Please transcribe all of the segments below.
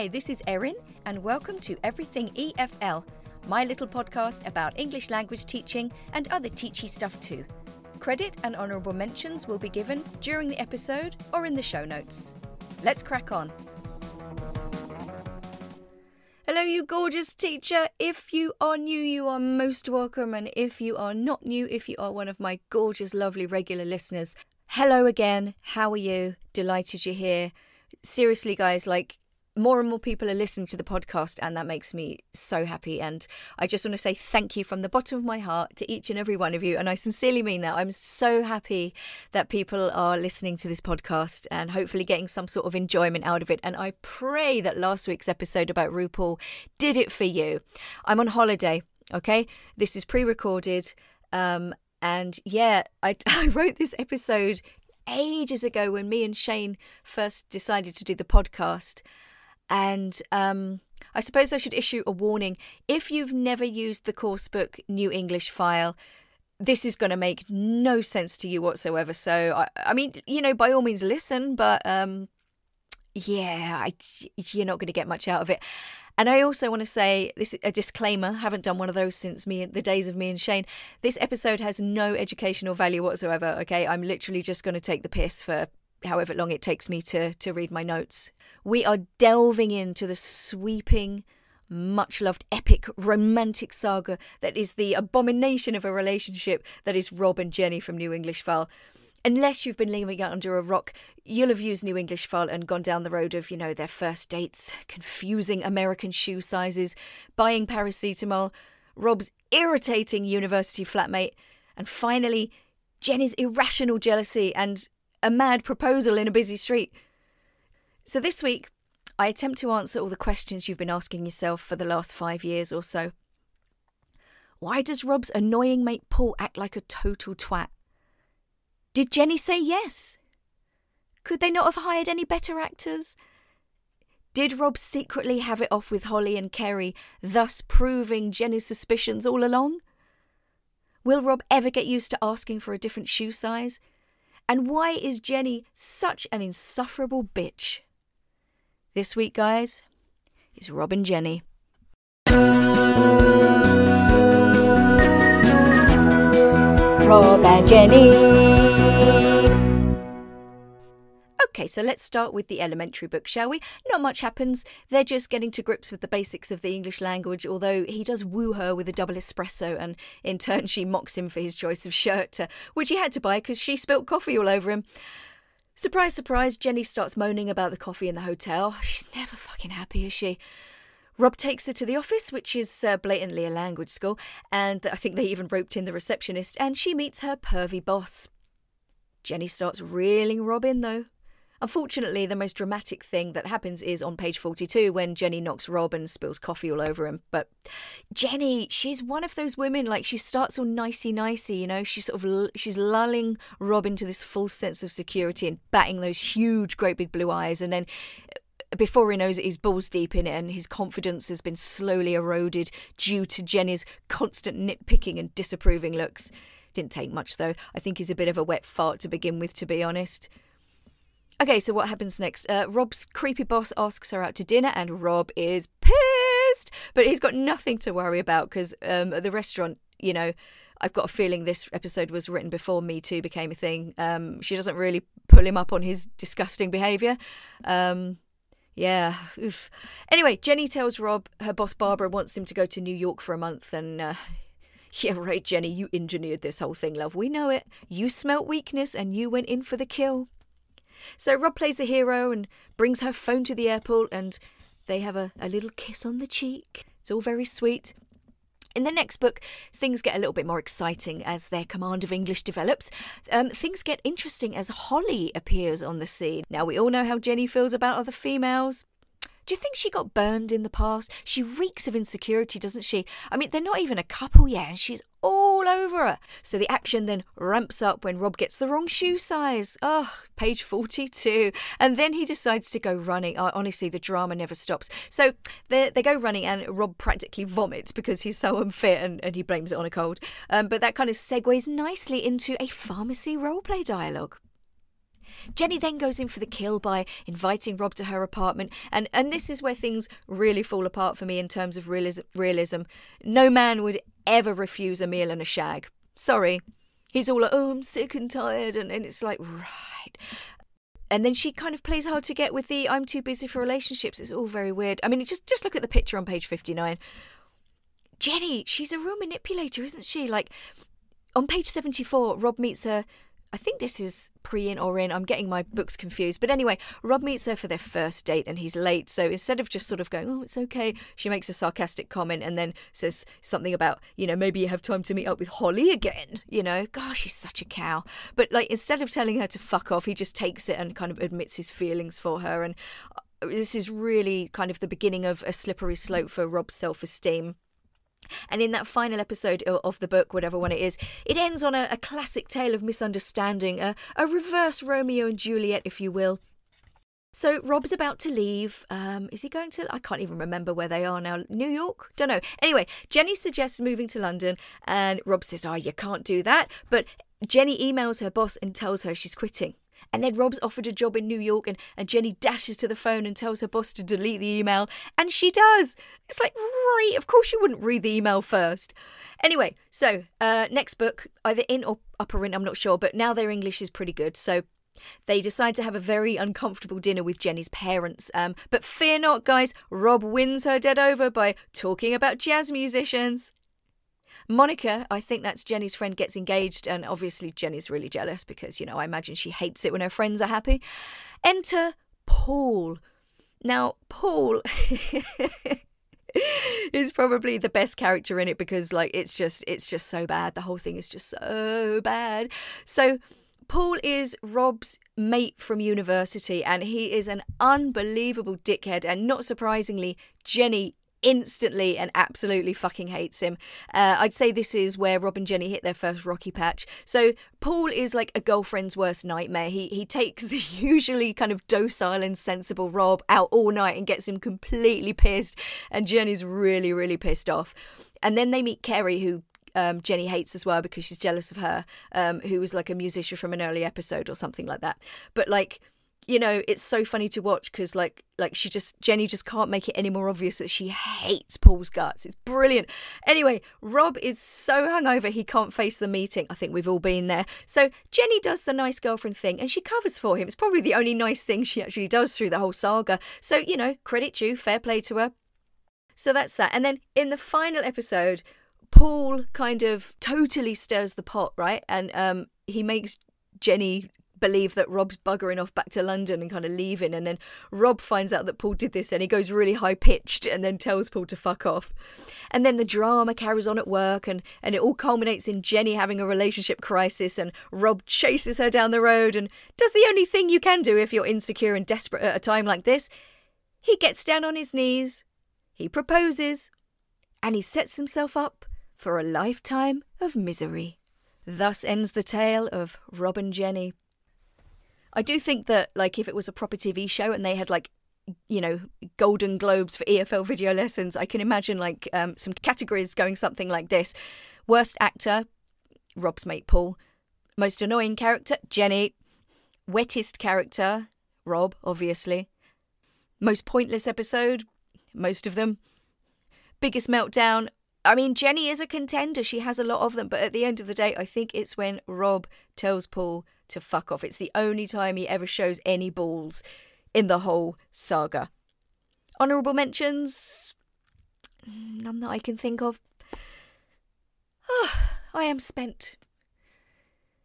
Hi, this is Erin, and welcome to Everything EFL, my little podcast about English language teaching and other teachy stuff too. Credit and honourable mentions will be given during the episode or in the show notes. Let's crack on. Hello, you gorgeous teacher. If you are new, you are most welcome. And if you are not new, if you are one of my gorgeous, lovely regular listeners, hello again. How are you? Delighted you're here. Seriously, guys, like more and more people are listening to the podcast, and that makes me so happy. And I just want to say thank you from the bottom of my heart to each and every one of you. And I sincerely mean that. I'm so happy that people are listening to this podcast and hopefully getting some sort of enjoyment out of it. And I pray that last week's episode about RuPaul did it for you. I'm on holiday, okay? This is pre recorded. Um, and yeah, I, I wrote this episode ages ago when me and Shane first decided to do the podcast. And um, I suppose I should issue a warning. If you've never used the coursebook New English file, this is going to make no sense to you whatsoever. So, I, I mean, you know, by all means listen, but um, yeah, I, you're not going to get much out of it. And I also want to say this a disclaimer. Haven't done one of those since me the days of me and Shane. This episode has no educational value whatsoever. Okay, I'm literally just going to take the piss for however long it takes me to to read my notes. We are delving into the sweeping much loved epic romantic saga that is the abomination of a relationship that is Rob and Jenny from New English File. Unless you've been living under a rock, you'll have used New English File and gone down the road of, you know, their first dates, confusing American shoe sizes, buying paracetamol, Rob's irritating university flatmate, and finally, Jenny's irrational jealousy and a mad proposal in a busy street. So this week, I attempt to answer all the questions you've been asking yourself for the last five years or so. Why does Rob's annoying mate Paul act like a total twat? Did Jenny say yes? Could they not have hired any better actors? Did Rob secretly have it off with Holly and Kerry, thus proving Jenny's suspicions all along? Will Rob ever get used to asking for a different shoe size? And why is Jenny such an insufferable bitch? This week, guys, is Rob and Jenny. Rob and Jenny. Okay, so let's start with the elementary book, shall we? Not much happens. They're just getting to grips with the basics of the English language, although he does woo her with a double espresso, and in turn she mocks him for his choice of shirt, uh, which he had to buy because she spilt coffee all over him. Surprise, surprise, Jenny starts moaning about the coffee in the hotel. She's never fucking happy, is she? Rob takes her to the office, which is uh, blatantly a language school, and I think they even roped in the receptionist, and she meets her pervy boss. Jenny starts reeling Rob in, though. Unfortunately, the most dramatic thing that happens is on page 42 when Jenny knocks Rob and spills coffee all over him. But Jenny, she's one of those women, like she starts all nicey nicey, you know, she's sort of, she's lulling Rob into this false sense of security and batting those huge, great big blue eyes. And then uh, before he knows it, he's balls deep in it, and his confidence has been slowly eroded due to Jenny's constant nitpicking and disapproving looks. Didn't take much, though. I think he's a bit of a wet fart to begin with, to be honest. Okay, so what happens next? Uh, Rob's creepy boss asks her out to dinner, and Rob is pissed, but he's got nothing to worry about because um, at the restaurant, you know, I've got a feeling this episode was written before Me Too became a thing. Um, she doesn't really pull him up on his disgusting behaviour. Um, yeah. Oof. Anyway, Jenny tells Rob her boss Barbara wants him to go to New York for a month, and uh, yeah, right, Jenny, you engineered this whole thing, love. We know it. You smelt weakness, and you went in for the kill. So Rob plays a hero and brings her phone to the airport, and they have a, a little kiss on the cheek. It's all very sweet. In the next book, things get a little bit more exciting as their command of English develops. Um, things get interesting as Holly appears on the scene. Now, we all know how Jenny feels about other females. Do you think she got burned in the past? She reeks of insecurity, doesn't she? I mean, they're not even a couple yet, and she's all over her. So the action then ramps up when Rob gets the wrong shoe size. Oh, page 42. And then he decides to go running. Oh, honestly, the drama never stops. So they, they go running, and Rob practically vomits because he's so unfit and, and he blames it on a cold. Um, but that kind of segues nicely into a pharmacy roleplay dialogue. Jenny then goes in for the kill by inviting Rob to her apartment, and and this is where things really fall apart for me in terms of realism. realism. No man would ever refuse a meal and a shag. Sorry. He's all like, oh, I'm sick and tired, and, and it's like, right. And then she kind of plays hard to get with the I'm too busy for relationships. It's all very weird. I mean, just just look at the picture on page 59. Jenny, she's a real manipulator, isn't she? Like on page 74, Rob meets her I think this is pre in or in. I'm getting my books confused. But anyway, Rob meets her for their first date and he's late. So instead of just sort of going, oh, it's okay, she makes a sarcastic comment and then says something about, you know, maybe you have time to meet up with Holly again. You know, gosh, she's such a cow. But like instead of telling her to fuck off, he just takes it and kind of admits his feelings for her. And uh, this is really kind of the beginning of a slippery slope for Rob's self esteem. And in that final episode of the book, whatever one it is, it ends on a, a classic tale of misunderstanding, a, a reverse Romeo and Juliet, if you will. So Rob's about to leave. Um, is he going to? I can't even remember where they are now. New York? Don't know. Anyway, Jenny suggests moving to London, and Rob says, "Oh, you can't do that." But Jenny emails her boss and tells her she's quitting. And then Rob's offered a job in New York, and, and Jenny dashes to the phone and tells her boss to delete the email, and she does. It's like, right, of course you wouldn't read the email first. Anyway, so uh, next book, either in or upper in, I'm not sure, but now their English is pretty good. So they decide to have a very uncomfortable dinner with Jenny's parents. Um, but fear not, guys, Rob wins her dead over by talking about jazz musicians. Monica, I think that's Jenny's friend, gets engaged, and obviously Jenny's really jealous because, you know, I imagine she hates it when her friends are happy. Enter Paul. Now, Paul. is probably the best character in it because like it's just it's just so bad the whole thing is just so bad so Paul is Rob's mate from university and he is an unbelievable dickhead and not surprisingly Jenny instantly and absolutely fucking hates him. Uh, I'd say this is where Rob and Jenny hit their first rocky patch. So Paul is like a girlfriend's worst nightmare. He he takes the usually kind of docile and sensible Rob out all night and gets him completely pissed, and Jenny's really really pissed off. And then they meet Kerry, who um, Jenny hates as well because she's jealous of her, um, who was like a musician from an early episode or something like that. But like you know it's so funny to watch because like like she just jenny just can't make it any more obvious that she hates paul's guts. It's brilliant. Anyway rob is so hungover he can't face the meeting. I think we've all been there. So jenny does the nice girlfriend thing and she covers for him. It's probably the only nice thing she actually does through the whole saga. So you know credit due fair play to her. So that's that. And then in the final episode paul kind of totally stirs the pot right? And um he makes jenny believe that Rob's buggering off back to London and kind of leaving. And then Rob finds out that Paul did this and he goes really high pitched and then tells Paul to fuck off. And then the drama carries on at work and, and it all culminates in Jenny having a relationship crisis and Rob chases her down the road and does the only thing you can do if you're insecure and desperate at a time like this. He gets down on his knees, he proposes, and he sets himself up for a lifetime of misery. Thus ends the tale of Rob and Jenny. I do think that like if it was a proper TV show and they had like you know golden globes for EFL video lessons, I can imagine like um, some categories going something like this: worst actor, Rob's mate Paul; most annoying character, Jenny; wettest character, Rob, obviously; most pointless episode, most of them; biggest meltdown. I mean, Jenny is a contender. She has a lot of them, but at the end of the day, I think it's when Rob tells Paul to fuck off. It's the only time he ever shows any balls in the whole saga. Honourable mentions? None that I can think of. Oh, I am spent.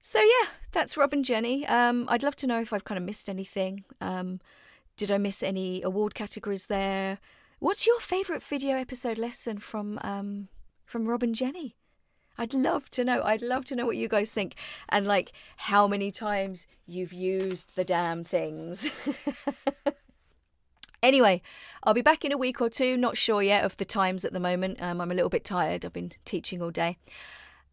So yeah, that's Rob and Jenny. Um, I'd love to know if I've kind of missed anything. Um, did I miss any award categories there? What's your favourite video episode lesson from um, from Rob and Jenny? I'd love to know. I'd love to know what you guys think and like how many times you've used the damn things. anyway, I'll be back in a week or two. Not sure yet of the times at the moment. Um, I'm a little bit tired. I've been teaching all day.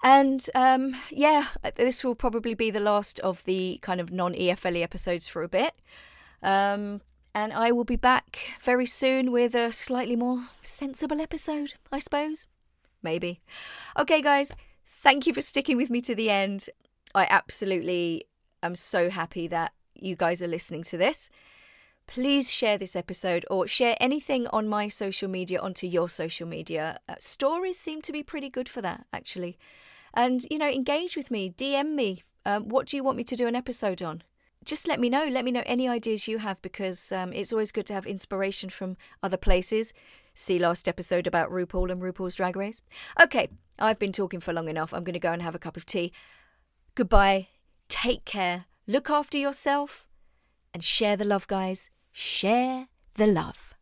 And um, yeah, this will probably be the last of the kind of non EFLE episodes for a bit. Um, and I will be back very soon with a slightly more sensible episode, I suppose maybe. Okay, guys, thank you for sticking with me to the end. I absolutely am so happy that you guys are listening to this, please share this episode or share anything on my social media onto your social media. Uh, stories seem to be pretty good for that, actually. And, you know, engage with me, DM me. Um, what do you want me to do an episode on? Just let me know. Let me know any ideas you have because um, it's always good to have inspiration from other places. See last episode about RuPaul and RuPaul's Drag Race. Okay, I've been talking for long enough. I'm going to go and have a cup of tea. Goodbye. Take care. Look after yourself and share the love, guys. Share the love.